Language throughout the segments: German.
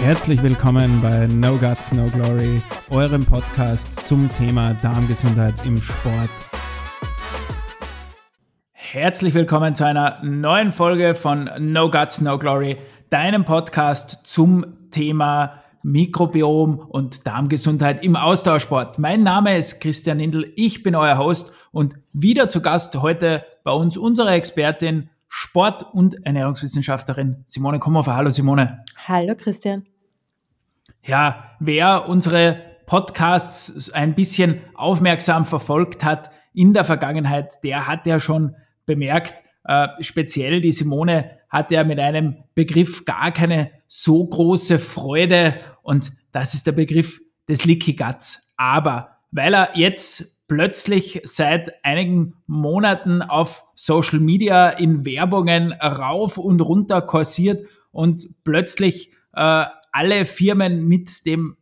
Herzlich willkommen bei No Guts, No Glory, eurem Podcast zum Thema Darmgesundheit im Sport. Herzlich willkommen zu einer neuen Folge von No Guts, No Glory, deinem Podcast zum Thema Mikrobiom und Darmgesundheit im Austauschsport. Mein Name ist Christian Indl, ich bin euer Host und wieder zu Gast heute bei uns unsere Expertin Sport- und Ernährungswissenschaftlerin Simone Kummerfer. Hallo Simone. Hallo Christian. Ja, wer unsere Podcasts ein bisschen aufmerksam verfolgt hat in der Vergangenheit, der hat ja schon bemerkt, äh, speziell die Simone hat ja mit einem Begriff gar keine so große Freude und das ist der Begriff des Leaky Guts. Aber weil er jetzt plötzlich seit einigen Monaten auf Social Media in Werbungen rauf und runter kursiert und plötzlich äh, alle Firmen mit dem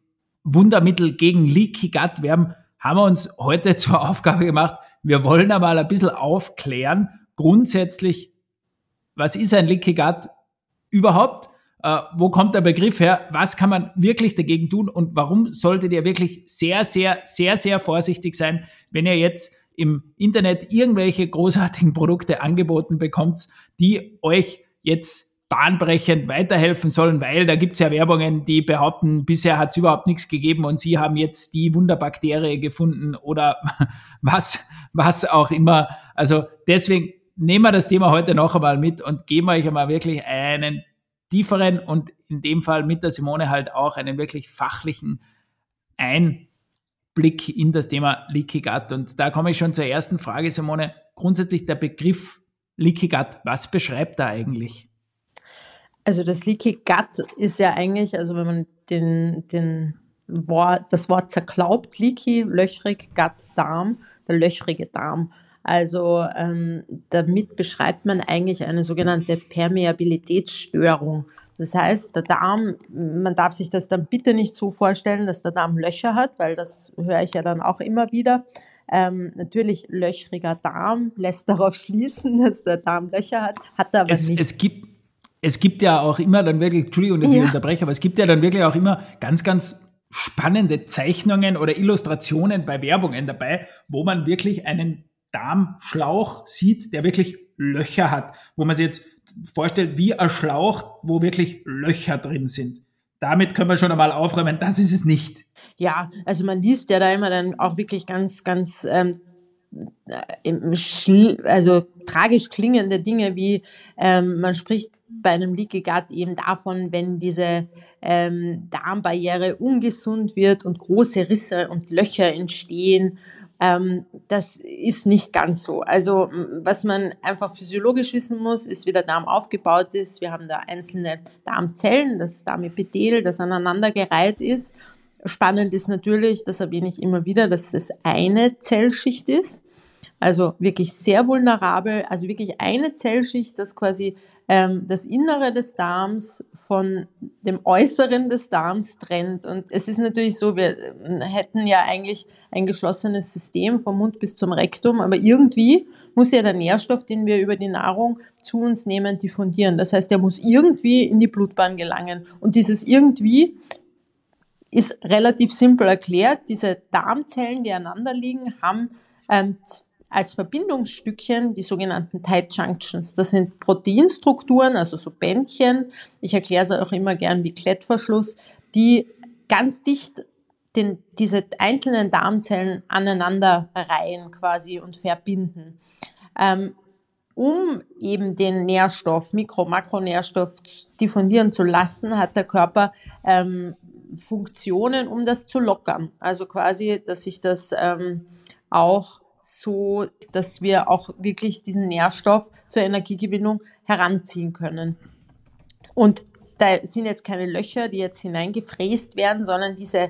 Wundermittel gegen Leaky Gut werben, haben wir uns heute zur Aufgabe gemacht, wir wollen einmal ein bisschen aufklären, grundsätzlich, was ist ein Leaky Gut überhaupt? Äh, wo kommt der Begriff her? Was kann man wirklich dagegen tun? Und warum solltet ihr wirklich sehr, sehr, sehr, sehr vorsichtig sein, wenn ihr jetzt im Internet irgendwelche großartigen Produkte angeboten bekommt, die euch jetzt bahnbrechend weiterhelfen sollen, weil da gibt's ja Werbungen, die behaupten, bisher hat's überhaupt nichts gegeben und sie haben jetzt die Wunderbakterie gefunden oder was, was auch immer. Also deswegen nehmen wir das Thema heute noch einmal mit und geben euch einmal wirklich einen tieferen und in dem Fall mit der Simone halt auch einen wirklich fachlichen Einblick in das Thema Leaky Gut. Und da komme ich schon zur ersten Frage, Simone. Grundsätzlich der Begriff Leaky Gut, was beschreibt er eigentlich? Also das Leaky Gut ist ja eigentlich, also wenn man den, den Wort, das Wort zerklaubt, Leaky, löchrig, Gut, Darm, der löchrige Darm. Also ähm, damit beschreibt man eigentlich eine sogenannte Permeabilitätsstörung. Das heißt, der Darm, man darf sich das dann bitte nicht so vorstellen, dass der Darm Löcher hat, weil das höre ich ja dann auch immer wieder. Ähm, natürlich löchriger Darm lässt darauf schließen, dass der Darm Löcher hat, hat er aber es, nicht. Es gibt, es gibt ja auch immer dann wirklich, Entschuldigung, dass ja. ich unterbreche, aber es gibt ja dann wirklich auch immer ganz, ganz spannende Zeichnungen oder Illustrationen bei Werbungen dabei, wo man wirklich einen Darmschlauch sieht, der wirklich Löcher hat, wo man sich jetzt vorstellt, wie ein Schlauch, wo wirklich Löcher drin sind. Damit können wir schon einmal aufräumen, das ist es nicht. Ja, also man liest ja da immer dann auch wirklich ganz, ganz ähm, äh, also tragisch klingende Dinge wie ähm, man spricht bei einem Leaky Gut eben davon, wenn diese ähm, Darmbarriere ungesund wird und große Risse und Löcher entstehen. Ähm, das ist nicht ganz so. Also was man einfach physiologisch wissen muss, ist, wie der Darm aufgebaut ist. Wir haben da einzelne Darmzellen, das Darmepithel, das aneinandergereiht ist. Spannend ist natürlich, das erwähne ich immer wieder, dass es eine Zellschicht ist. Also wirklich sehr vulnerabel, also wirklich eine Zellschicht, das quasi ähm, das Innere des Darms von dem Äußeren des Darms trennt. Und es ist natürlich so, wir äh, hätten ja eigentlich ein geschlossenes System vom Mund bis zum Rektum, aber irgendwie muss ja der Nährstoff, den wir über die Nahrung zu uns nehmen, diffundieren. Das heißt, er muss irgendwie in die Blutbahn gelangen. Und dieses irgendwie ist relativ simpel erklärt. Diese Darmzellen, die aneinander liegen, haben ähm, als Verbindungsstückchen die sogenannten Tight Junctions. Das sind Proteinstrukturen, also so Bändchen. Ich erkläre es auch immer gern wie Klettverschluss, die ganz dicht den, diese einzelnen Darmzellen aneinander reihen quasi und verbinden. Ähm, um eben den Nährstoff, Mikro-, Makronährstoff diffundieren zu lassen, hat der Körper ähm, Funktionen, um das zu lockern. Also quasi, dass sich das ähm, auch so, dass wir auch wirklich diesen Nährstoff zur Energiegewinnung heranziehen können. Und da sind jetzt keine Löcher, die jetzt hineingefräst werden, sondern diese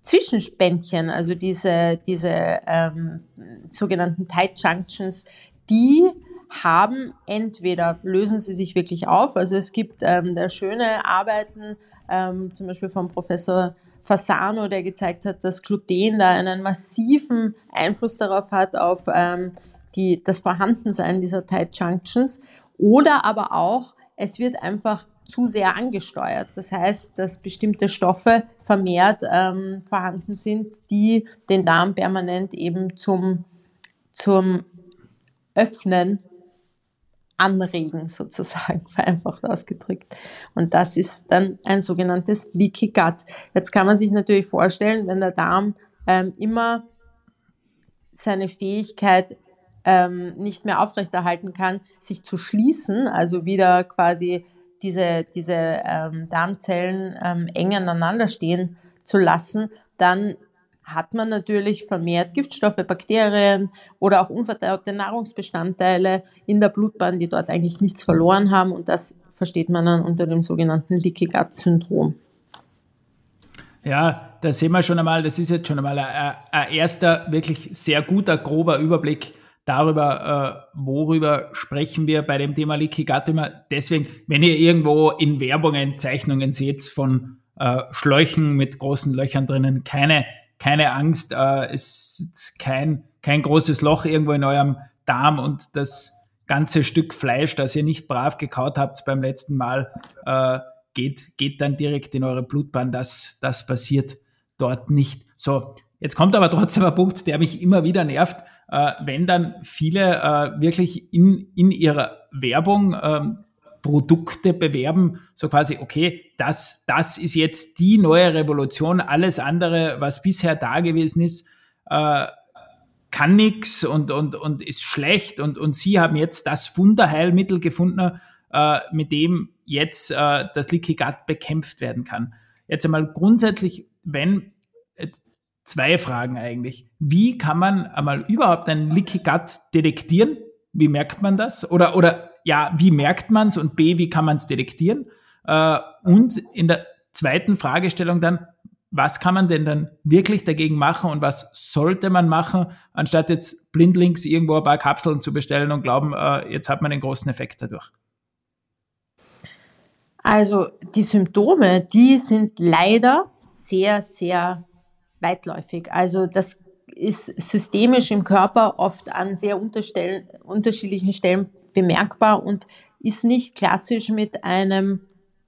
Zwischenspendchen, also diese, diese ähm, sogenannten Tight Junctions, die haben entweder lösen sie sich wirklich auf, also es gibt ähm, da schöne Arbeiten, ähm, zum Beispiel vom Professor Fasano, der gezeigt hat, dass Gluten da einen massiven Einfluss darauf hat, auf ähm, die, das Vorhandensein dieser Tight Junctions. Oder aber auch es wird einfach zu sehr angesteuert. Das heißt, dass bestimmte Stoffe vermehrt ähm, vorhanden sind, die den Darm permanent eben zum, zum Öffnen anregen, sozusagen, vereinfacht ausgedrückt. Und das ist dann ein sogenanntes Leaky Gut. Jetzt kann man sich natürlich vorstellen, wenn der Darm ähm, immer seine Fähigkeit ähm, nicht mehr aufrechterhalten kann, sich zu schließen, also wieder quasi diese, diese ähm, Darmzellen ähm, eng aneinander stehen zu lassen, dann hat man natürlich vermehrt Giftstoffe, Bakterien oder auch unverdaute Nahrungsbestandteile in der Blutbahn, die dort eigentlich nichts verloren haben. Und das versteht man dann unter dem sogenannten Leaky Gut Syndrom. Ja, da sehen wir schon einmal, das ist jetzt schon einmal ein, ein erster wirklich sehr guter, grober Überblick darüber, äh, worüber sprechen wir bei dem Thema Leaky Gut immer. Deswegen, wenn ihr irgendwo in Werbungen Zeichnungen seht von äh, Schläuchen mit großen Löchern drinnen, keine, keine Angst, äh, es ist kein, kein großes Loch irgendwo in eurem Darm und das ganze Stück Fleisch, das ihr nicht brav gekaut habt beim letzten Mal, äh, geht, geht dann direkt in eure Blutbahn. Das, das passiert dort nicht. So, jetzt kommt aber trotzdem ein Punkt, der mich immer wieder nervt äh, wenn dann viele äh, wirklich in, in ihrer Werbung ähm, Produkte bewerben, so quasi, okay, das, das ist jetzt die neue Revolution, alles andere, was bisher da gewesen ist, äh, kann nichts und, und, und ist schlecht und, und sie haben jetzt das Wunderheilmittel gefunden, äh, mit dem jetzt äh, das Leaky Gut bekämpft werden kann. Jetzt einmal grundsätzlich, wenn zwei Fragen eigentlich. Wie kann man einmal überhaupt einen Leaky Gut detektieren? Wie merkt man das? Oder, oder ja, wie merkt man es? Und B, wie kann man es detektieren? Äh, und in der zweiten Fragestellung dann, was kann man denn dann wirklich dagegen machen und was sollte man machen, anstatt jetzt blindlings irgendwo ein paar Kapseln zu bestellen und glauben, äh, jetzt hat man den großen Effekt dadurch? Also die Symptome, die sind leider sehr, sehr weitläufig. Also das ist systemisch im Körper oft an sehr unterschiedlichen Stellen bemerkbar und ist nicht klassisch mit einem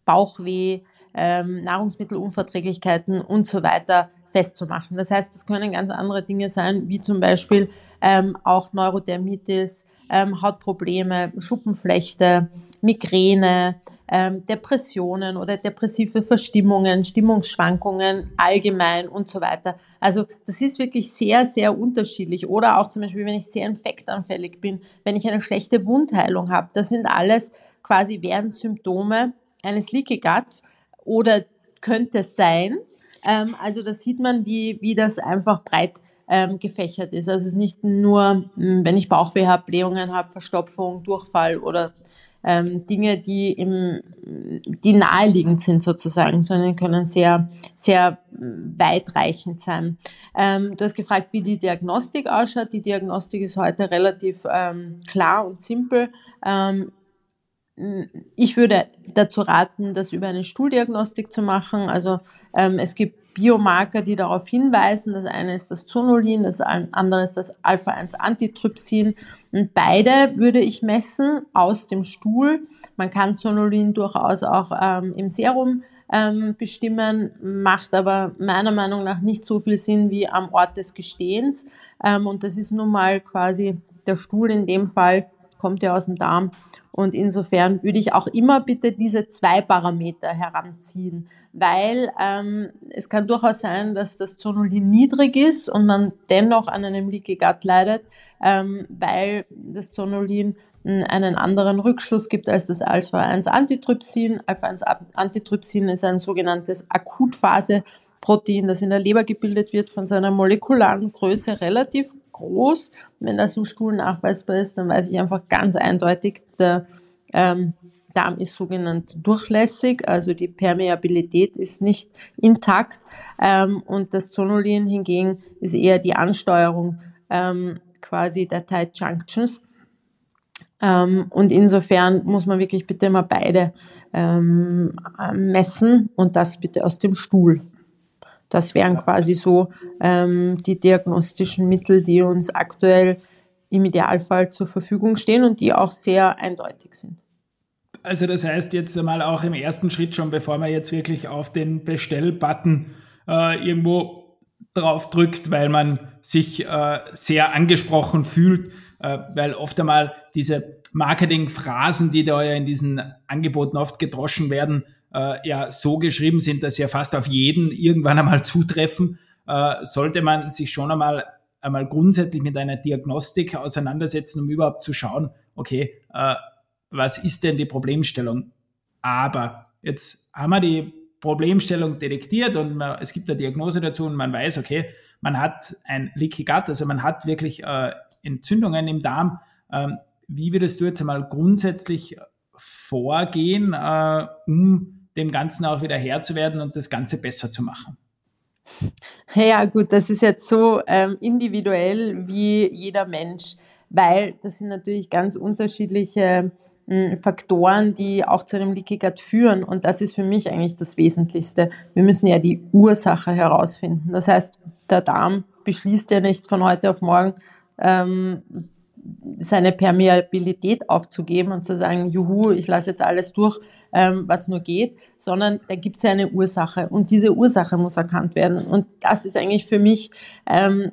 Bauchweh, ähm, Nahrungsmittelunverträglichkeiten und so weiter festzumachen. Das heißt, es können ganz andere Dinge sein, wie zum Beispiel ähm, auch Neurodermitis, ähm, Hautprobleme, Schuppenflechte, Migräne, ähm, Depressionen oder depressive Verstimmungen, Stimmungsschwankungen allgemein und so weiter. Also das ist wirklich sehr, sehr unterschiedlich. Oder auch zum Beispiel, wenn ich sehr infektanfällig bin, wenn ich eine schlechte Wundheilung habe. Das sind alles quasi wären Symptome eines Leaky Guts oder könnte es sein. Ähm, also da sieht man, wie, wie das einfach breit ähm, gefächert ist. Also es ist nicht nur, hm, wenn ich Bauchweh habe, Blähungen habe, Verstopfung, Durchfall oder ähm, Dinge, die, im, die naheliegend sind sozusagen, sondern können sehr, sehr weitreichend sein. Ähm, du hast gefragt, wie die Diagnostik ausschaut. Die Diagnostik ist heute relativ ähm, klar und simpel. Ähm, ich würde dazu raten, das über eine Stuhldiagnostik zu machen. Also ähm, es gibt Biomarker, die darauf hinweisen. Das eine ist das Zonulin, das andere ist das Alpha-1-Antitrypsin. Und beide würde ich messen aus dem Stuhl. Man kann Zonulin durchaus auch ähm, im Serum ähm, bestimmen, macht aber meiner Meinung nach nicht so viel Sinn wie am Ort des Gestehens. Ähm, und das ist nun mal quasi der Stuhl in dem Fall, kommt ja aus dem Darm. Und insofern würde ich auch immer bitte diese zwei Parameter heranziehen weil ähm, es kann durchaus sein, dass das Zonulin niedrig ist und man dennoch an einem Leaky Gut leidet, ähm, weil das Zonulin hm, einen anderen Rückschluss gibt als das Alpha-1-Antitrypsin. Alpha-1-Antitrypsin ist ein sogenanntes Akutphase-Protein, das in der Leber gebildet wird, von seiner molekularen Größe relativ groß. Wenn das im Stuhl nachweisbar ist, dann weiß ich einfach ganz eindeutig, der ähm, Darm ist sogenannt durchlässig, also die Permeabilität ist nicht intakt ähm, und das Zonulin hingegen ist eher die Ansteuerung ähm, quasi der Tight Junctions. Ähm, und insofern muss man wirklich bitte mal beide ähm, messen und das bitte aus dem Stuhl. Das wären quasi so ähm, die diagnostischen Mittel, die uns aktuell im Idealfall zur Verfügung stehen und die auch sehr eindeutig sind. Also das heißt jetzt einmal auch im ersten Schritt schon, bevor man jetzt wirklich auf den Bestellbutton äh, irgendwo drauf drückt, weil man sich äh, sehr angesprochen fühlt, äh, weil oft einmal diese Marketingphrasen, die da ja in diesen Angeboten oft gedroschen werden, äh, ja so geschrieben sind, dass sie ja fast auf jeden irgendwann einmal zutreffen, äh, sollte man sich schon einmal einmal grundsätzlich mit einer Diagnostik auseinandersetzen, um überhaupt zu schauen, okay, äh, was ist denn die Problemstellung? Aber jetzt haben wir die Problemstellung detektiert und man, es gibt eine Diagnose dazu und man weiß, okay, man hat ein Leaky Gut, also man hat wirklich äh, Entzündungen im Darm. Ähm, wie würdest du jetzt einmal grundsätzlich vorgehen, äh, um dem Ganzen auch wieder Herr zu werden und das Ganze besser zu machen? Ja, gut, das ist jetzt so ähm, individuell wie jeder Mensch, weil das sind natürlich ganz unterschiedliche hm, Faktoren, die auch zu einem Leaky Gut führen. Und das ist für mich eigentlich das Wesentlichste. Wir müssen ja die Ursache herausfinden. Das heißt, der Darm beschließt ja nicht von heute auf morgen, ähm, seine Permeabilität aufzugeben und zu sagen, juhu, ich lasse jetzt alles durch, ähm, was nur geht, sondern da gibt es ja eine Ursache und diese Ursache muss erkannt werden. Und das ist eigentlich für mich ähm,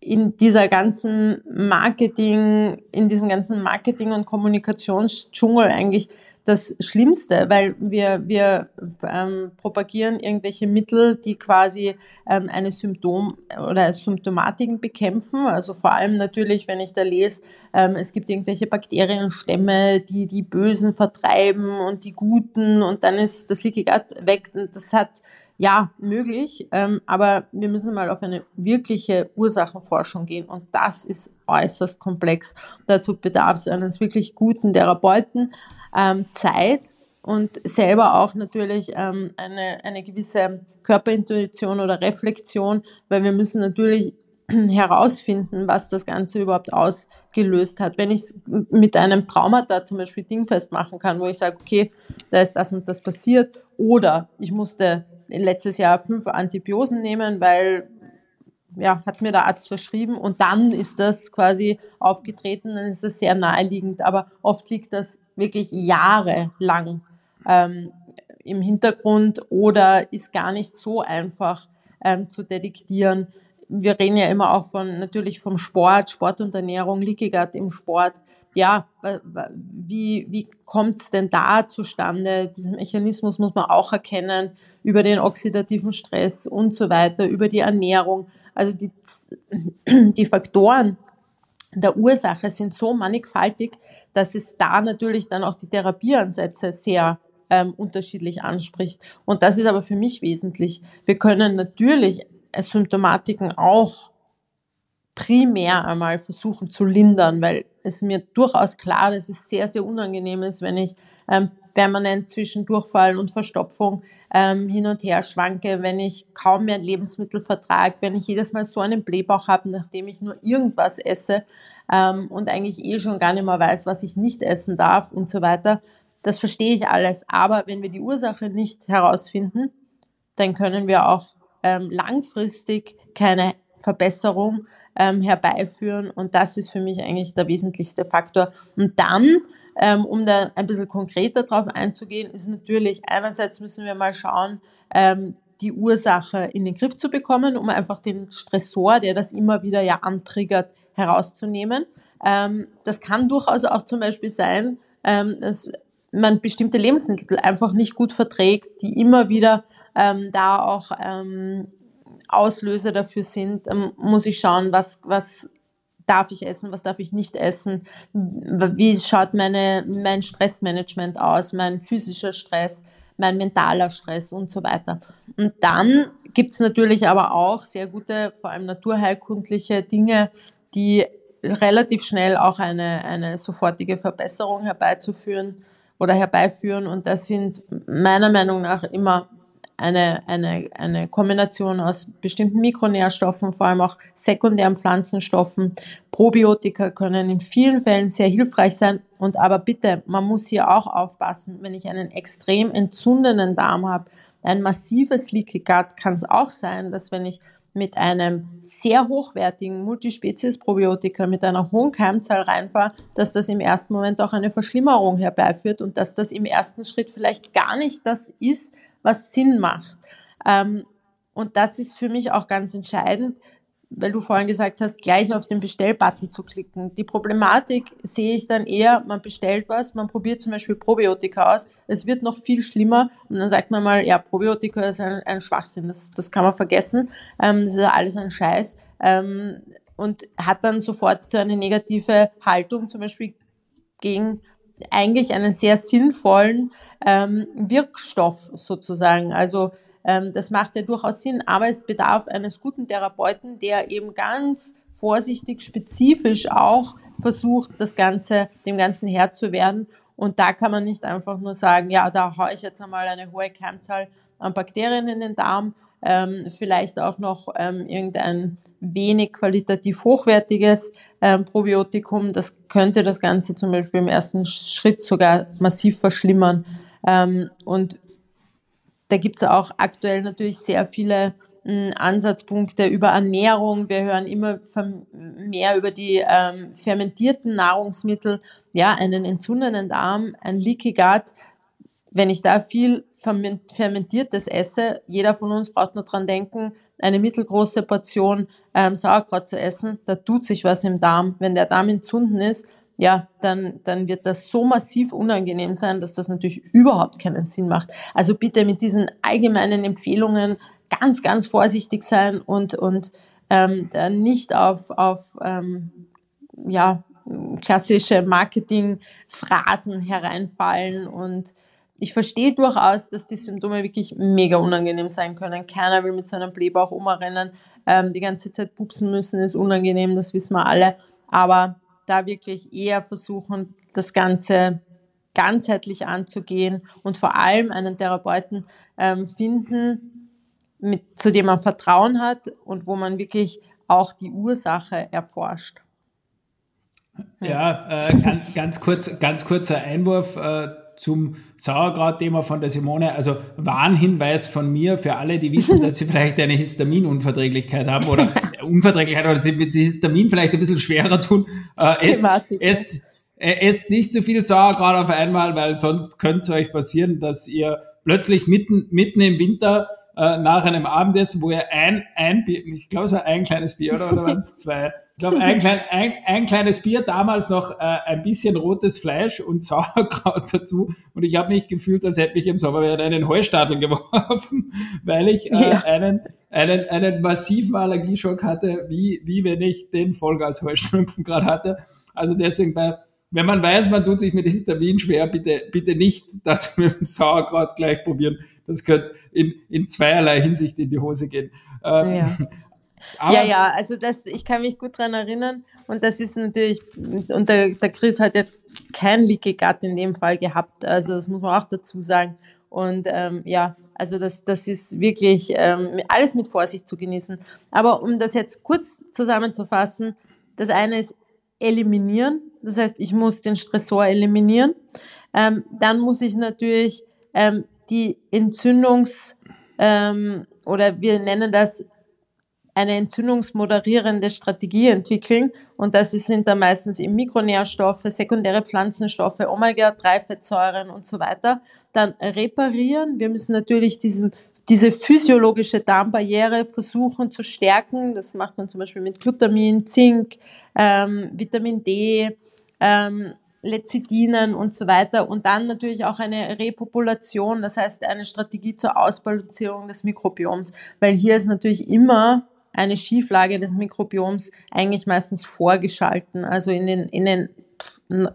in dieser ganzen Marketing, in diesem ganzen Marketing- und Kommunikationsdschungel eigentlich das Schlimmste, weil wir, wir ähm, propagieren irgendwelche Mittel, die quasi ähm, eine Symptom oder Symptomatiken bekämpfen. Also vor allem natürlich, wenn ich da lese, ähm, es gibt irgendwelche Bakterienstämme, die die Bösen vertreiben und die Guten und dann ist das Leaky Gut weg. Das hat ja möglich, ähm, aber wir müssen mal auf eine wirkliche Ursachenforschung gehen und das ist äußerst komplex. Dazu bedarf es eines wirklich guten Therapeuten ähm, Zeit und selber auch natürlich ähm, eine, eine gewisse Körperintuition oder Reflexion, weil wir müssen natürlich herausfinden, was das Ganze überhaupt ausgelöst hat. Wenn ich es mit einem Traumata zum Beispiel dingfest machen kann, wo ich sage, okay, da ist das und das passiert, oder ich musste letztes Jahr fünf Antibiosen nehmen, weil ja, hat mir der Arzt verschrieben und dann ist das quasi aufgetreten, dann ist das sehr naheliegend, aber oft liegt das wirklich jahrelang ähm, im Hintergrund oder ist gar nicht so einfach ähm, zu detektieren. Wir reden ja immer auch von natürlich vom Sport, Sport und Ernährung, Gut im Sport. Ja, wie, wie kommt es denn da zustande? Diesen Mechanismus muss man auch erkennen über den oxidativen Stress und so weiter, über die Ernährung. Also die, die Faktoren der Ursache sind so mannigfaltig, dass es da natürlich dann auch die Therapieansätze sehr ähm, unterschiedlich anspricht. Und das ist aber für mich wesentlich. Wir können natürlich Symptomatiken auch primär einmal versuchen zu lindern, weil es mir durchaus klar, dass es sehr, sehr unangenehm ist, wenn ich ähm, permanent zwischen Durchfall und Verstopfung ähm, hin und her schwanke, wenn ich kaum mehr Lebensmittel vertrage, wenn ich jedes Mal so einen Blähbauch habe, nachdem ich nur irgendwas esse ähm, und eigentlich eh schon gar nicht mehr weiß, was ich nicht essen darf und so weiter. Das verstehe ich alles. Aber wenn wir die Ursache nicht herausfinden, dann können wir auch ähm, langfristig keine Verbesserung ähm, herbeiführen. Und das ist für mich eigentlich der wesentlichste Faktor. Und dann ähm, um da ein bisschen konkreter drauf einzugehen, ist natürlich einerseits müssen wir mal schauen, ähm, die Ursache in den Griff zu bekommen, um einfach den Stressor, der das immer wieder ja antriggert, herauszunehmen. Ähm, das kann durchaus auch zum Beispiel sein, ähm, dass man bestimmte Lebensmittel einfach nicht gut verträgt, die immer wieder ähm, da auch Auslöser dafür sind, ähm, muss ich schauen, was, was darf ich essen, was darf ich nicht essen, wie schaut meine, mein Stressmanagement aus, mein physischer Stress, mein mentaler Stress und so weiter. Und dann gibt es natürlich aber auch sehr gute, vor allem naturheilkundliche Dinge, die relativ schnell auch eine, eine sofortige Verbesserung herbeizuführen oder herbeiführen. Und das sind meiner Meinung nach immer eine, eine, eine Kombination aus bestimmten Mikronährstoffen, vor allem auch sekundären Pflanzenstoffen. Probiotika können in vielen Fällen sehr hilfreich sein. Und aber bitte, man muss hier auch aufpassen, wenn ich einen extrem entzündenden Darm habe, ein massives Leaky Gut kann es auch sein, dass wenn ich mit einem sehr hochwertigen Multispezies-Probiotika mit einer hohen Keimzahl reinfahre, dass das im ersten Moment auch eine Verschlimmerung herbeiführt und dass das im ersten Schritt vielleicht gar nicht das ist, was Sinn macht. Ähm, und das ist für mich auch ganz entscheidend, weil du vorhin gesagt hast, gleich auf den Bestellbutton zu klicken. Die Problematik sehe ich dann eher, man bestellt was, man probiert zum Beispiel Probiotika aus, es wird noch viel schlimmer und dann sagt man mal, ja, Probiotika ist ein, ein Schwachsinn, das, das kann man vergessen, ähm, das ist ja alles ein Scheiß ähm, und hat dann sofort so eine negative Haltung zum Beispiel gegen eigentlich einen sehr sinnvollen ähm, Wirkstoff sozusagen. Also ähm, das macht ja durchaus Sinn, aber es bedarf eines guten Therapeuten, der eben ganz vorsichtig, spezifisch auch versucht, das Ganze, dem Ganzen Herr zu werden. Und da kann man nicht einfach nur sagen, ja, da haue ich jetzt einmal eine hohe Keimzahl an Bakterien in den Darm, ähm, vielleicht auch noch ähm, irgendein wenig qualitativ hochwertiges ähm, Probiotikum. Das könnte das Ganze zum Beispiel im ersten Schritt sogar massiv verschlimmern. Ähm, und da gibt es auch aktuell natürlich sehr viele hm, Ansatzpunkte über Ernährung. Wir hören immer mehr über die ähm, fermentierten Nahrungsmittel. Ja, einen entzündeten Darm, ein Leaky Gut. Wenn ich da viel fermentiertes esse, jeder von uns braucht nur dran denken, eine mittelgroße Portion ähm, Sauerkraut zu essen, da tut sich was im Darm. Wenn der Darm entzünden ist, ja, dann, dann wird das so massiv unangenehm sein, dass das natürlich überhaupt keinen Sinn macht. Also bitte mit diesen allgemeinen Empfehlungen ganz, ganz vorsichtig sein und, und ähm, nicht auf, auf ähm, ja, klassische Marketing-Phrasen hereinfallen und ich verstehe durchaus, dass die Symptome wirklich mega unangenehm sein können. Keiner will mit so einem Blähbauch umrennen. Ähm, die ganze Zeit pupsen müssen ist unangenehm, das wissen wir alle. Aber da wirklich eher versuchen, das Ganze ganzheitlich anzugehen und vor allem einen Therapeuten ähm, finden, mit, zu dem man Vertrauen hat und wo man wirklich auch die Ursache erforscht. Ja, äh, ganz, ganz, kurz, ganz kurzer Einwurf. Äh, zum Sauerkraut-Thema von der Simone. Also Warnhinweis von mir für alle, die wissen, dass sie vielleicht eine Histaminunverträglichkeit haben oder Unverträglichkeit oder sie mit Histamin vielleicht ein bisschen schwerer tun. Äh, esst, esst, äh, esst nicht zu viel Sauerkraut auf einmal, weil sonst könnte es euch passieren, dass ihr plötzlich mitten, mitten im Winter äh, nach einem Abendessen, wo ihr ein, ein Bier, ich glaube es war ein kleines Bier oder, oder waren es zwei, ich glaube, ein, klein, ein, ein kleines Bier, damals noch äh, ein bisschen rotes Fleisch und Sauerkraut dazu. Und ich habe mich gefühlt, als hätte ich im Sommer wieder einen Heustadel geworfen, weil ich äh, ja. einen, einen, einen massiven Allergieschock hatte, wie, wie wenn ich den Vollgas-Heuschnupfen gerade hatte. Also deswegen bei, wenn man weiß, man tut sich mit Histamin schwer, bitte, bitte nicht das mit dem Sauerkraut gleich probieren. Das könnte in, in zweierlei Hinsicht in die Hose gehen. Ähm, ja. Aber ja, ja, also das, ich kann mich gut daran erinnern und das ist natürlich, und der, der Chris hat jetzt kein Leaky Gut in dem Fall gehabt, also das muss man auch dazu sagen. Und ähm, ja, also das, das ist wirklich ähm, alles mit Vorsicht zu genießen. Aber um das jetzt kurz zusammenzufassen, das eine ist eliminieren, das heißt, ich muss den Stressor eliminieren. Ähm, dann muss ich natürlich ähm, die Entzündungs- ähm, oder wir nennen das eine entzündungsmoderierende Strategie entwickeln. Und das sind dann meistens eben Mikronährstoffe, sekundäre Pflanzenstoffe, Omega-3-Fettsäuren und so weiter. Dann reparieren. Wir müssen natürlich diesen, diese physiologische Darmbarriere versuchen zu stärken. Das macht man zum Beispiel mit Glutamin, Zink, ähm, Vitamin D, ähm, Lecithinen und so weiter. Und dann natürlich auch eine Repopulation, das heißt eine Strategie zur Ausbalancierung des Mikrobioms, weil hier ist natürlich immer eine Schieflage des Mikrobioms eigentlich meistens vorgeschalten. Also in den, in den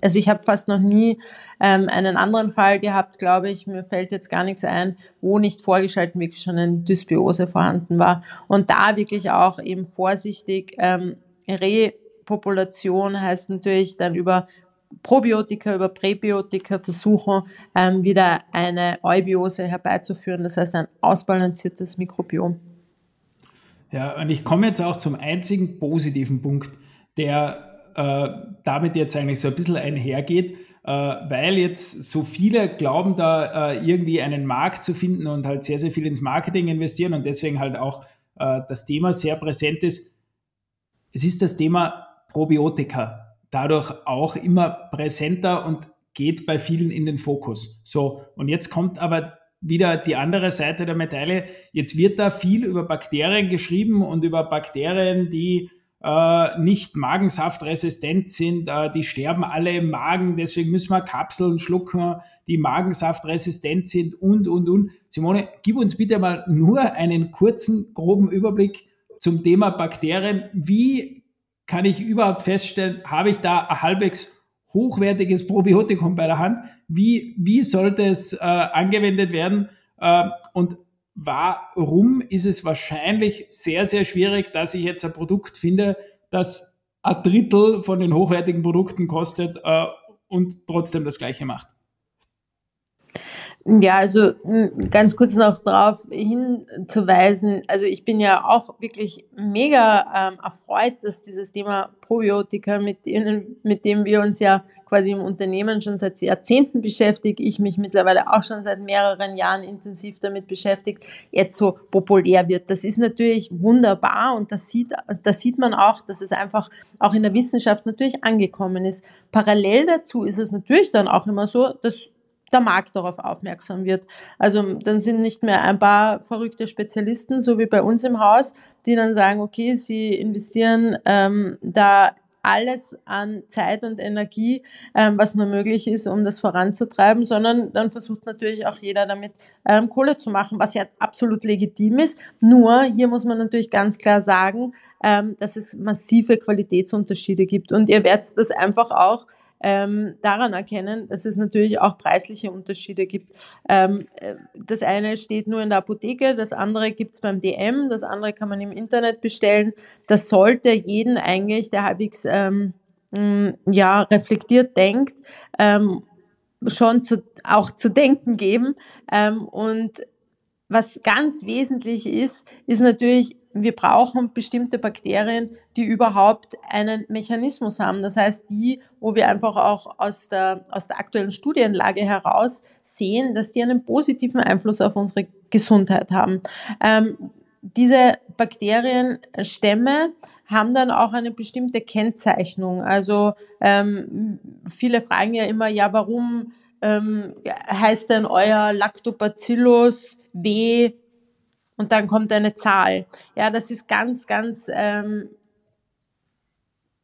also ich habe fast noch nie ähm, einen anderen Fall gehabt, glaube ich, mir fällt jetzt gar nichts ein, wo nicht vorgeschalten wirklich schon eine Dysbiose vorhanden war. Und da wirklich auch eben vorsichtig, ähm, Repopulation heißt natürlich dann über Probiotika, über Präbiotika versuchen, ähm, wieder eine Eubiose herbeizuführen, das heißt ein ausbalanciertes Mikrobiom. Ja, und ich komme jetzt auch zum einzigen positiven Punkt, der äh, damit jetzt eigentlich so ein bisschen einhergeht, äh, weil jetzt so viele glauben, da äh, irgendwie einen Markt zu finden und halt sehr, sehr viel ins Marketing investieren und deswegen halt auch äh, das Thema sehr präsent ist. Es ist das Thema Probiotika, dadurch auch immer präsenter und geht bei vielen in den Fokus. So, und jetzt kommt aber wieder die andere Seite der Medaille. Jetzt wird da viel über Bakterien geschrieben und über Bakterien, die äh, nicht magensaftresistent sind, äh, die sterben alle im Magen, deswegen müssen wir Kapseln schlucken, die magensaftresistent sind und, und, und. Simone, gib uns bitte mal nur einen kurzen, groben Überblick zum Thema Bakterien. Wie kann ich überhaupt feststellen, habe ich da halbwegs hochwertiges Probiotikum bei der Hand? Wie, wie sollte es äh, angewendet werden? Äh, und warum ist es wahrscheinlich sehr, sehr schwierig, dass ich jetzt ein Produkt finde, das ein Drittel von den hochwertigen Produkten kostet äh, und trotzdem das gleiche macht? Ja, also ganz kurz noch darauf hinzuweisen, also ich bin ja auch wirklich mega ähm, erfreut, dass dieses Thema Probiotika, mit, denen, mit dem wir uns ja quasi im Unternehmen schon seit Jahrzehnten beschäftige, ich mich mittlerweile auch schon seit mehreren Jahren intensiv damit beschäftigt, jetzt so populär wird. Das ist natürlich wunderbar und das sieht, das sieht man auch, dass es einfach auch in der Wissenschaft natürlich angekommen ist. Parallel dazu ist es natürlich dann auch immer so, dass der Markt darauf aufmerksam wird. Also dann sind nicht mehr ein paar verrückte Spezialisten, so wie bei uns im Haus, die dann sagen, okay, sie investieren ähm, da alles an Zeit und Energie, ähm, was nur möglich ist, um das voranzutreiben, sondern dann versucht natürlich auch jeder damit ähm, Kohle zu machen, was ja absolut legitim ist. Nur hier muss man natürlich ganz klar sagen, ähm, dass es massive Qualitätsunterschiede gibt und ihr werdet das einfach auch ähm, daran erkennen, dass es natürlich auch preisliche Unterschiede gibt. Ähm, äh, das eine steht nur in der Apotheke, das andere gibt es beim DM, das andere kann man im Internet bestellen. Das sollte jeden eigentlich, der halbwegs ähm, ja, reflektiert denkt, ähm, schon zu, auch zu denken geben. Ähm, und was ganz wesentlich ist, ist natürlich wir brauchen bestimmte Bakterien, die überhaupt einen Mechanismus haben. Das heißt, die, wo wir einfach auch aus der, aus der aktuellen Studienlage heraus sehen, dass die einen positiven Einfluss auf unsere Gesundheit haben. Ähm, diese Bakterienstämme haben dann auch eine bestimmte Kennzeichnung. Also ähm, viele fragen ja immer, ja, warum ähm, heißt denn euer Lactobacillus W und dann kommt eine Zahl. Ja, das ist ganz, ganz ähm,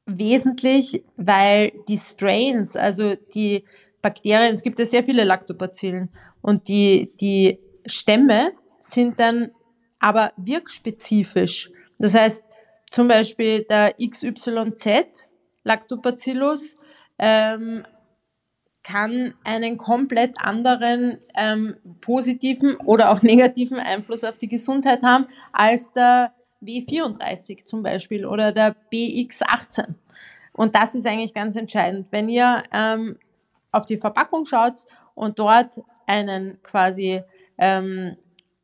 wesentlich, weil die Strains, also die Bakterien, es gibt ja sehr viele Lactobacillen und die, die Stämme sind dann aber wirkspezifisch. Das heißt, zum Beispiel der XYZ Lactobacillus ähm, kann einen komplett anderen ähm, positiven oder auch negativen Einfluss auf die Gesundheit haben als der W34 zum Beispiel oder der BX18. Und das ist eigentlich ganz entscheidend. Wenn ihr ähm, auf die Verpackung schaut und dort einen quasi ähm,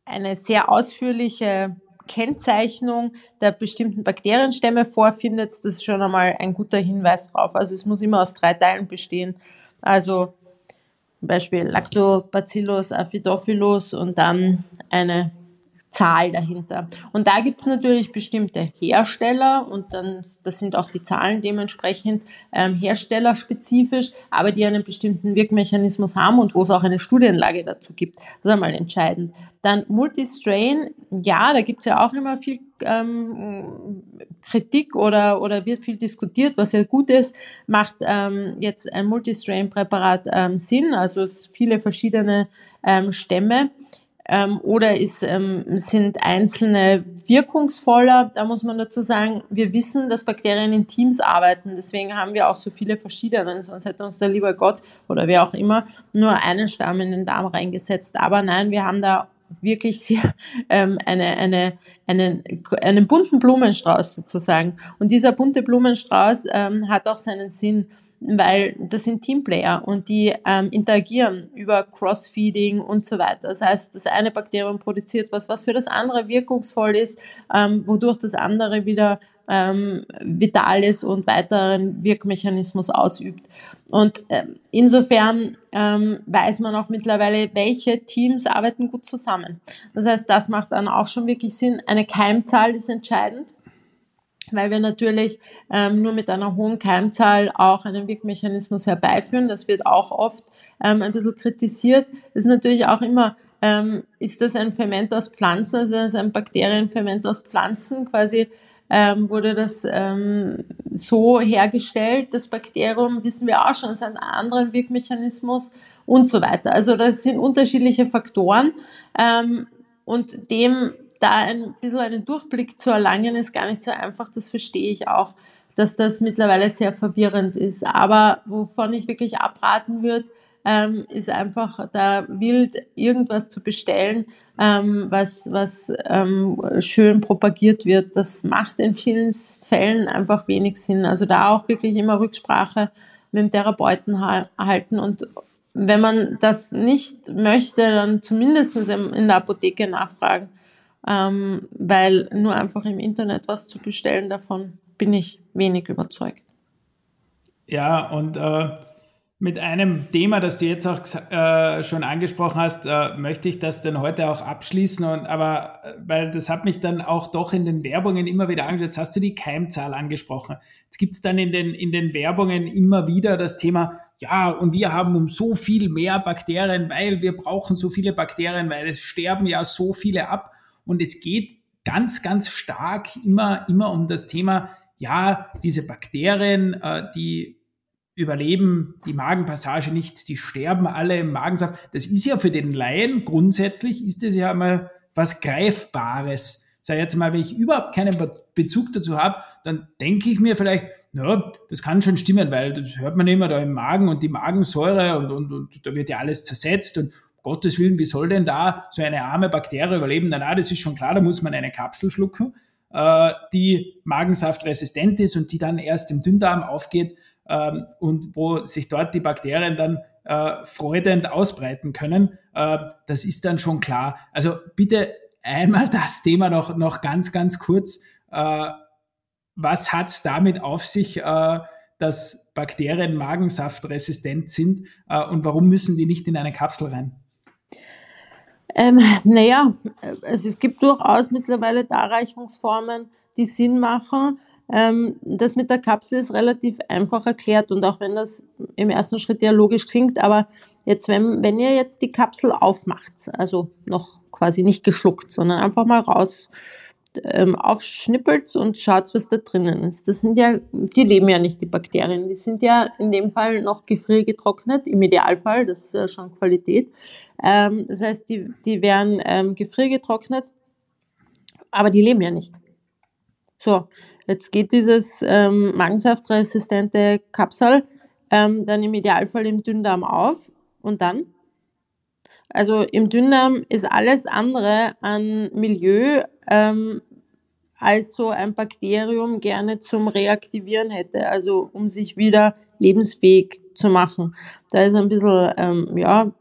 eine sehr ausführliche Kennzeichnung der bestimmten Bakterienstämme vorfindet, das ist schon einmal ein guter Hinweis drauf. Also es muss immer aus drei Teilen bestehen. Also zum Beispiel Lactobacillus acidophilus und dann eine Zahl dahinter. Und da gibt es natürlich bestimmte Hersteller und dann, das sind auch die Zahlen dementsprechend ähm, herstellerspezifisch, aber die einen bestimmten Wirkmechanismus haben und wo es auch eine Studienlage dazu gibt. Das ist einmal entscheidend. Dann Multistrain, ja, da gibt es ja auch immer viel ähm, Kritik oder, oder wird viel diskutiert, was ja gut ist, macht ähm, jetzt ein Multistrain-Präparat ähm, Sinn, also es viele verschiedene ähm, Stämme ähm, oder ist, ähm, sind einzelne wirkungsvoller. Da muss man dazu sagen, wir wissen, dass Bakterien in Teams arbeiten. Deswegen haben wir auch so viele verschiedene. Sonst hätte uns der lieber Gott oder wer auch immer nur einen Stamm in den Darm reingesetzt. Aber nein, wir haben da wirklich sehr ähm, eine, eine, einen, einen bunten Blumenstrauß sozusagen. Und dieser bunte Blumenstrauß ähm, hat auch seinen Sinn weil das sind Teamplayer und die ähm, interagieren über Crossfeeding und so weiter. Das heißt, das eine Bakterium produziert was, was für das andere wirkungsvoll ist, ähm, wodurch das andere wieder ähm, vital ist und weiteren Wirkmechanismus ausübt. Und ähm, insofern ähm, weiß man auch mittlerweile, welche Teams arbeiten gut zusammen. Das heißt, das macht dann auch schon wirklich Sinn. Eine Keimzahl ist entscheidend weil wir natürlich ähm, nur mit einer hohen Keimzahl auch einen Wirkmechanismus herbeiführen. Das wird auch oft ähm, ein bisschen kritisiert. Das ist natürlich auch immer, ähm, ist das ein Ferment aus Pflanzen, also ist ein Bakterienferment aus Pflanzen quasi, ähm, wurde das ähm, so hergestellt, das Bakterium, wissen wir auch schon, es hat einen anderen Wirkmechanismus und so weiter. Also das sind unterschiedliche Faktoren ähm, und dem da ein bisschen einen Durchblick zu erlangen, ist gar nicht so einfach. Das verstehe ich auch, dass das mittlerweile sehr verwirrend ist. Aber wovon ich wirklich abraten würde, ähm, ist einfach da wild irgendwas zu bestellen, ähm, was, was ähm, schön propagiert wird. Das macht in vielen Fällen einfach wenig Sinn. Also da auch wirklich immer Rücksprache mit dem Therapeuten halten und wenn man das nicht möchte, dann zumindest in der Apotheke nachfragen ähm, weil nur einfach im Internet was zu bestellen, davon bin ich wenig überzeugt. Ja, und äh, mit einem Thema, das du jetzt auch äh, schon angesprochen hast, äh, möchte ich das dann heute auch abschließen. Und, aber äh, weil das hat mich dann auch doch in den Werbungen immer wieder angeschaut. Jetzt hast du die Keimzahl angesprochen. Jetzt gibt es dann in den, in den Werbungen immer wieder das Thema, ja, und wir haben um so viel mehr Bakterien, weil wir brauchen so viele Bakterien, weil es sterben ja so viele ab. Und es geht ganz, ganz stark immer, immer um das Thema, ja, diese Bakterien, äh, die überleben die Magenpassage nicht, die sterben alle im Magensaft. Das ist ja für den Laien grundsätzlich, ist das ja mal was Greifbares. Sag jetzt mal, wenn ich überhaupt keinen Bezug dazu habe, dann denke ich mir vielleicht, ja, das kann schon stimmen, weil das hört man immer da im Magen und die Magensäure und, und, und da wird ja alles zersetzt und Gottes Willen, wie soll denn da so eine arme Bakterie überleben? Na, na, das ist schon klar, da muss man eine Kapsel schlucken, äh, die magensaftresistent ist und die dann erst im Dünndarm aufgeht ähm, und wo sich dort die Bakterien dann äh, freudend ausbreiten können. Äh, das ist dann schon klar. Also bitte einmal das Thema noch, noch ganz, ganz kurz. Äh, was hat es damit auf sich, äh, dass Bakterien magensaftresistent sind äh, und warum müssen die nicht in eine Kapsel rein? Ähm, naja, also es gibt durchaus mittlerweile Darreichungsformen, die Sinn machen. Ähm, das mit der Kapsel ist relativ einfach erklärt und auch wenn das im ersten Schritt ja logisch klingt, aber jetzt, wenn, wenn ihr jetzt die Kapsel aufmacht, also noch quasi nicht geschluckt, sondern einfach mal raus ähm, aufschnippelt und schaut, was da drinnen ist. Das sind ja, die leben ja nicht, die Bakterien. Die sind ja in dem Fall noch gefriergetrocknet, im Idealfall, das ist ja schon Qualität. Ähm, das heißt, die, die werden ähm, gefriergetrocknet, aber die leben ja nicht. So, jetzt geht dieses ähm, magensaftresistente Kapsel ähm, dann im Idealfall im Dünndarm auf und dann? Also im Dünndarm ist alles andere an Milieu ähm, als so ein Bakterium gerne zum Reaktivieren hätte, also um sich wieder lebensfähig zu machen. Da ist ein bisschen, ähm, ja,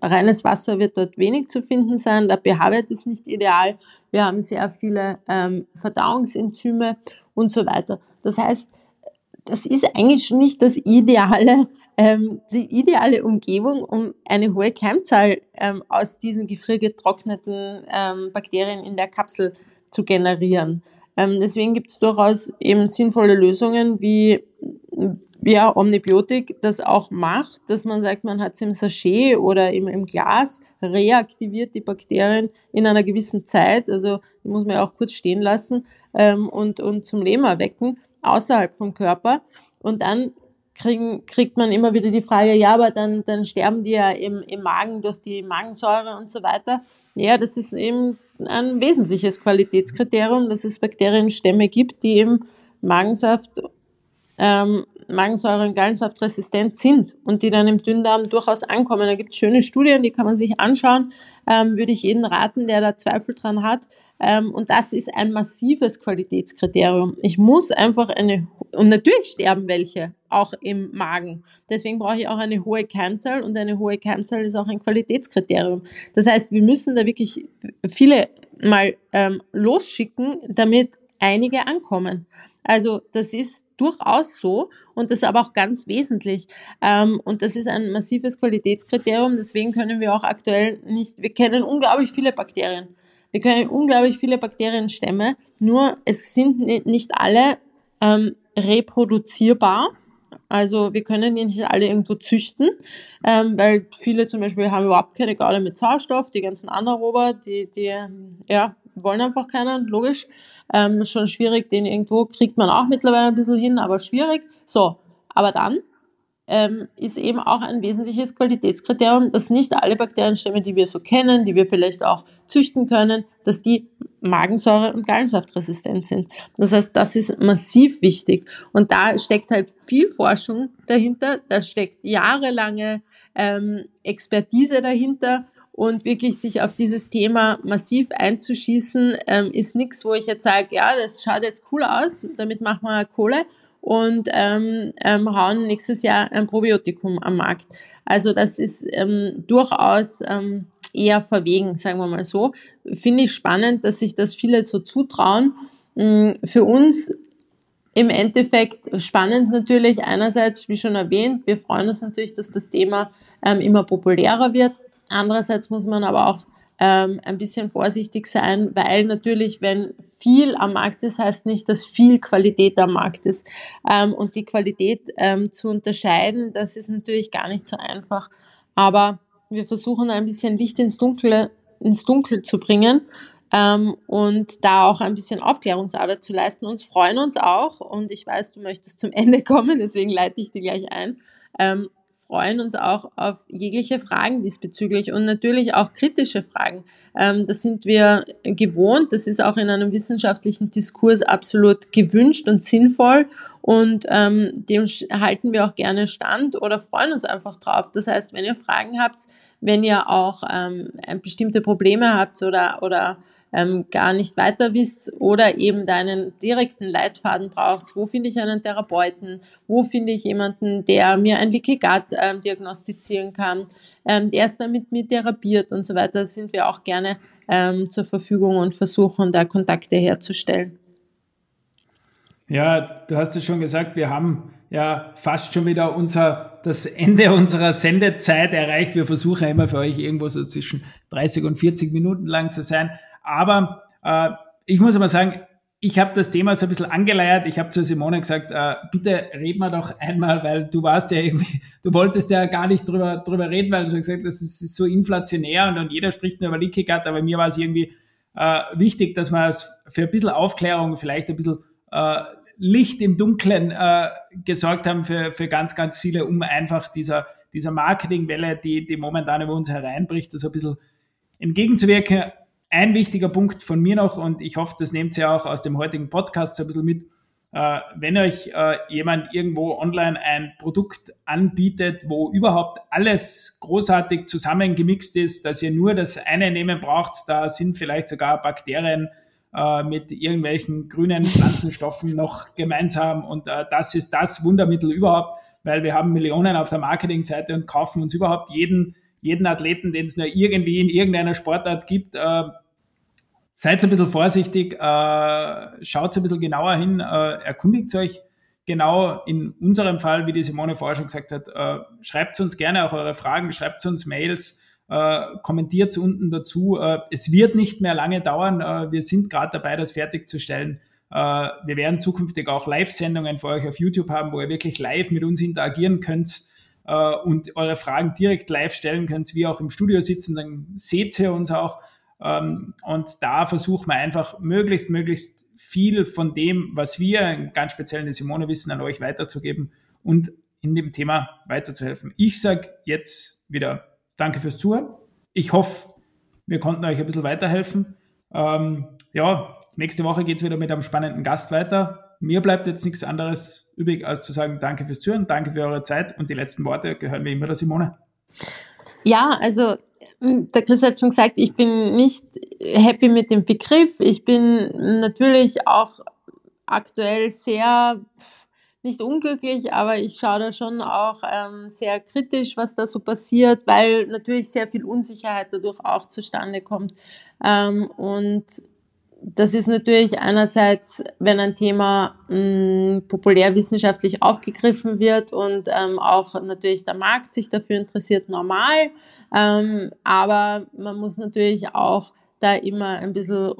reines Wasser wird dort wenig zu finden sein, der pH-Wert ist nicht ideal, wir haben sehr viele ähm, Verdauungsenzyme und so weiter. Das heißt, das ist eigentlich nicht das ideale, ähm, die ideale Umgebung, um eine hohe Keimzahl ähm, aus diesen gefriergetrockneten ähm, Bakterien in der Kapsel zu generieren. Ähm, deswegen gibt es durchaus eben sinnvolle Lösungen, wie ja, Omnibiotik das auch macht, dass man sagt, man hat es im Sachet oder im, im Glas, reaktiviert die Bakterien in einer gewissen Zeit, also die muss man ja auch kurz stehen lassen ähm, und, und zum Leben erwecken, außerhalb vom Körper. Und dann kriegen, kriegt man immer wieder die Frage, ja, aber dann, dann sterben die ja im, im Magen durch die Magensäure und so weiter. Ja, das ist eben ein wesentliches Qualitätskriterium, dass es Bakterienstämme gibt, die im Magensaft ähm, Magensäure- und Gallensaft resistent sind und die dann im Dünndarm durchaus ankommen. Da gibt es schöne Studien, die kann man sich anschauen. Ähm, würde ich jeden raten, der da Zweifel dran hat. Ähm, und das ist ein massives Qualitätskriterium. Ich muss einfach eine, und natürlich sterben welche, auch im Magen. Deswegen brauche ich auch eine hohe Keimzahl und eine hohe Keimzahl ist auch ein Qualitätskriterium. Das heißt, wir müssen da wirklich viele mal ähm, losschicken, damit einige ankommen. Also das ist durchaus so und das ist aber auch ganz wesentlich. Ähm, und das ist ein massives Qualitätskriterium. Deswegen können wir auch aktuell nicht, wir kennen unglaublich viele Bakterien. Wir kennen unglaublich viele Bakterienstämme, nur es sind nicht alle ähm, reproduzierbar. Also wir können die nicht alle irgendwo züchten, ähm, weil viele zum Beispiel haben überhaupt keine Gaude mit Sauerstoff, die ganzen Anaerober, die, die ja, wollen einfach keinen, logisch. Ähm, schon schwierig, den irgendwo kriegt man auch mittlerweile ein bisschen hin, aber schwierig. So, aber dann ähm, ist eben auch ein wesentliches Qualitätskriterium, dass nicht alle Bakterienstämme, die wir so kennen, die wir vielleicht auch züchten können, dass die Magensäure- und Gallensaftresistent sind. Das heißt, das ist massiv wichtig. Und da steckt halt viel Forschung dahinter, da steckt jahrelange ähm, Expertise dahinter und wirklich sich auf dieses Thema massiv einzuschießen, ähm, ist nichts, wo ich jetzt sage, ja, das schaut jetzt cool aus, damit machen wir Kohle, und ähm, ähm, hauen nächstes Jahr ein Probiotikum am Markt. Also das ist ähm, durchaus ähm, eher verwegen, sagen wir mal so. Finde ich spannend, dass sich das viele so zutrauen. Ähm, für uns im Endeffekt spannend natürlich einerseits, wie schon erwähnt, wir freuen uns natürlich, dass das Thema ähm, immer populärer wird. Andererseits muss man aber auch ähm, ein bisschen vorsichtig sein, weil natürlich, wenn viel am Markt ist, heißt nicht, dass viel Qualität am Markt ist. Ähm, und die Qualität ähm, zu unterscheiden, das ist natürlich gar nicht so einfach. Aber wir versuchen ein bisschen Licht ins Dunkle, ins Dunkel zu bringen ähm, und da auch ein bisschen Aufklärungsarbeit zu leisten. Uns freuen uns auch und ich weiß, du möchtest zum Ende kommen, deswegen leite ich dir gleich ein. Freuen uns auch auf jegliche Fragen diesbezüglich und natürlich auch kritische Fragen. Ähm, das sind wir gewohnt. Das ist auch in einem wissenschaftlichen Diskurs absolut gewünscht und sinnvoll. Und ähm, dem halten wir auch gerne stand oder freuen uns einfach drauf. Das heißt, wenn ihr Fragen habt, wenn ihr auch ähm, bestimmte Probleme habt oder, oder ähm, gar nicht weiter wisst oder eben deinen direkten Leitfaden braucht. Wo finde ich einen Therapeuten? Wo finde ich jemanden, der mir ein Leaky Gut ähm, diagnostizieren kann? Ähm, der ist damit mit therapiert und so weiter. sind wir auch gerne ähm, zur Verfügung und versuchen, da Kontakte herzustellen. Ja, du hast es schon gesagt, wir haben ja fast schon wieder unser, das Ende unserer Sendezeit erreicht. Wir versuchen immer für euch irgendwo so zwischen 30 und 40 Minuten lang zu sein. Aber äh, ich muss aber sagen, ich habe das Thema so ein bisschen angeleiert. Ich habe zu Simone gesagt, äh, bitte red mal doch einmal, weil du warst ja irgendwie, du wolltest ja gar nicht drüber, drüber reden, weil du gesagt hast, das ist so inflationär und, und jeder spricht nur über Leaky Gut, aber mir war es irgendwie äh, wichtig, dass man für ein bisschen Aufklärung, vielleicht ein bisschen äh, Licht im Dunkeln äh, gesorgt haben für, für ganz, ganz viele, um einfach dieser, dieser Marketingwelle, die, die momentan über uns hereinbricht, so ein bisschen entgegenzuwirken ein wichtiger Punkt von mir noch, und ich hoffe, das nehmt ihr auch aus dem heutigen Podcast so ein bisschen mit, äh, wenn euch äh, jemand irgendwo online ein Produkt anbietet, wo überhaupt alles großartig zusammengemixt ist, dass ihr nur das eine nehmen braucht, da sind vielleicht sogar Bakterien äh, mit irgendwelchen grünen Pflanzenstoffen noch gemeinsam und äh, das ist das Wundermittel überhaupt, weil wir haben Millionen auf der Marketingseite und kaufen uns überhaupt jeden jeden Athleten, den es nur irgendwie in irgendeiner Sportart gibt, äh, seid ein bisschen vorsichtig, äh, schaut ein bisschen genauer hin, äh, erkundigt euch genau in unserem Fall, wie die Simone vorher schon gesagt hat, äh, schreibt uns gerne auch eure Fragen, schreibt uns Mails, äh, kommentiert unten dazu. Äh, es wird nicht mehr lange dauern. Äh, wir sind gerade dabei, das fertigzustellen. Äh, wir werden zukünftig auch Live-Sendungen für euch auf YouTube haben, wo ihr wirklich live mit uns interagieren könnt äh, und eure Fragen direkt live stellen könnt, wie auch im Studio sitzen. Dann seht ihr uns auch. Ähm, und da versuchen wir einfach möglichst, möglichst viel von dem, was wir ganz speziell in der Simone wissen, an euch weiterzugeben und in dem Thema weiterzuhelfen. Ich sage jetzt wieder Danke fürs Zuhören. Ich hoffe, wir konnten euch ein bisschen weiterhelfen. Ähm, ja, nächste Woche geht es wieder mit einem spannenden Gast weiter. Mir bleibt jetzt nichts anderes übrig, als zu sagen, danke fürs Zuhören, danke für eure Zeit und die letzten Worte gehören mir immer der Simone. Ja, also hm, der Chris hat schon gesagt, ich bin nicht happy mit dem Begriff. Ich bin natürlich auch aktuell sehr nicht unglücklich, aber ich schaue da schon auch ähm, sehr kritisch, was da so passiert, weil natürlich sehr viel Unsicherheit dadurch auch zustande kommt. Ähm, und das ist natürlich einerseits, wenn ein Thema mh, populärwissenschaftlich aufgegriffen wird und ähm, auch natürlich der Markt sich dafür interessiert, normal. Ähm, aber man muss natürlich auch da immer ein bisschen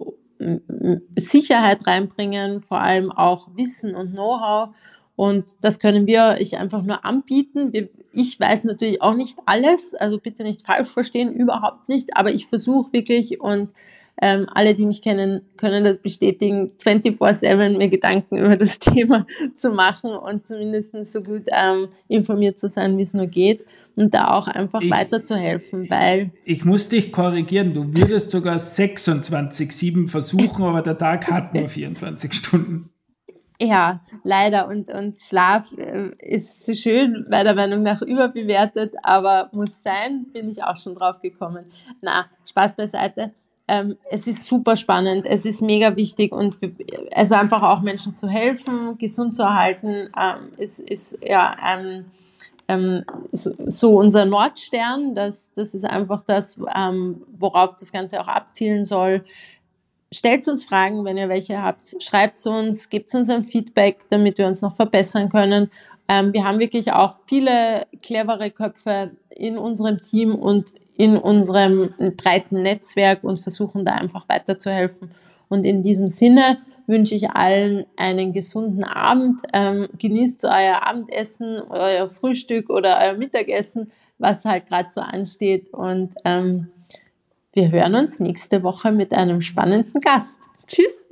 Sicherheit reinbringen, vor allem auch Wissen und Know-how. Und das können wir ich einfach nur anbieten. Ich weiß natürlich auch nicht alles, also bitte nicht falsch verstehen, überhaupt nicht, aber ich versuche wirklich und ähm, alle, die mich kennen, können das bestätigen, 24-7 mir Gedanken über das Thema zu machen und zumindest so gut ähm, informiert zu sein, wie es nur geht und da auch einfach ich, weiterzuhelfen, weil... Ich muss dich korrigieren, du würdest sogar 26-7 versuchen, aber der Tag hat nur 24 Stunden. Ja, leider. Und, und Schlaf äh, ist so schön, meiner Meinung nach überbewertet, aber muss sein, bin ich auch schon drauf gekommen. Na, Spaß beiseite ähm, es ist super spannend, es ist mega wichtig und also einfach auch Menschen zu helfen, gesund zu erhalten, ähm, ist, ist ja ähm, ähm, so, unser Nordstern. Das, das ist einfach das, ähm, worauf das Ganze auch abzielen soll. Stellt uns Fragen, wenn ihr welche habt. Schreibt uns, gebt uns ein Feedback, damit wir uns noch verbessern können. Ähm, wir haben wirklich auch viele clevere Köpfe in unserem Team und in unserem breiten Netzwerk und versuchen da einfach weiterzuhelfen. Und in diesem Sinne wünsche ich allen einen gesunden Abend. Ähm, genießt euer Abendessen, euer Frühstück oder euer Mittagessen, was halt gerade so ansteht. Und ähm, wir hören uns nächste Woche mit einem spannenden Gast. Tschüss!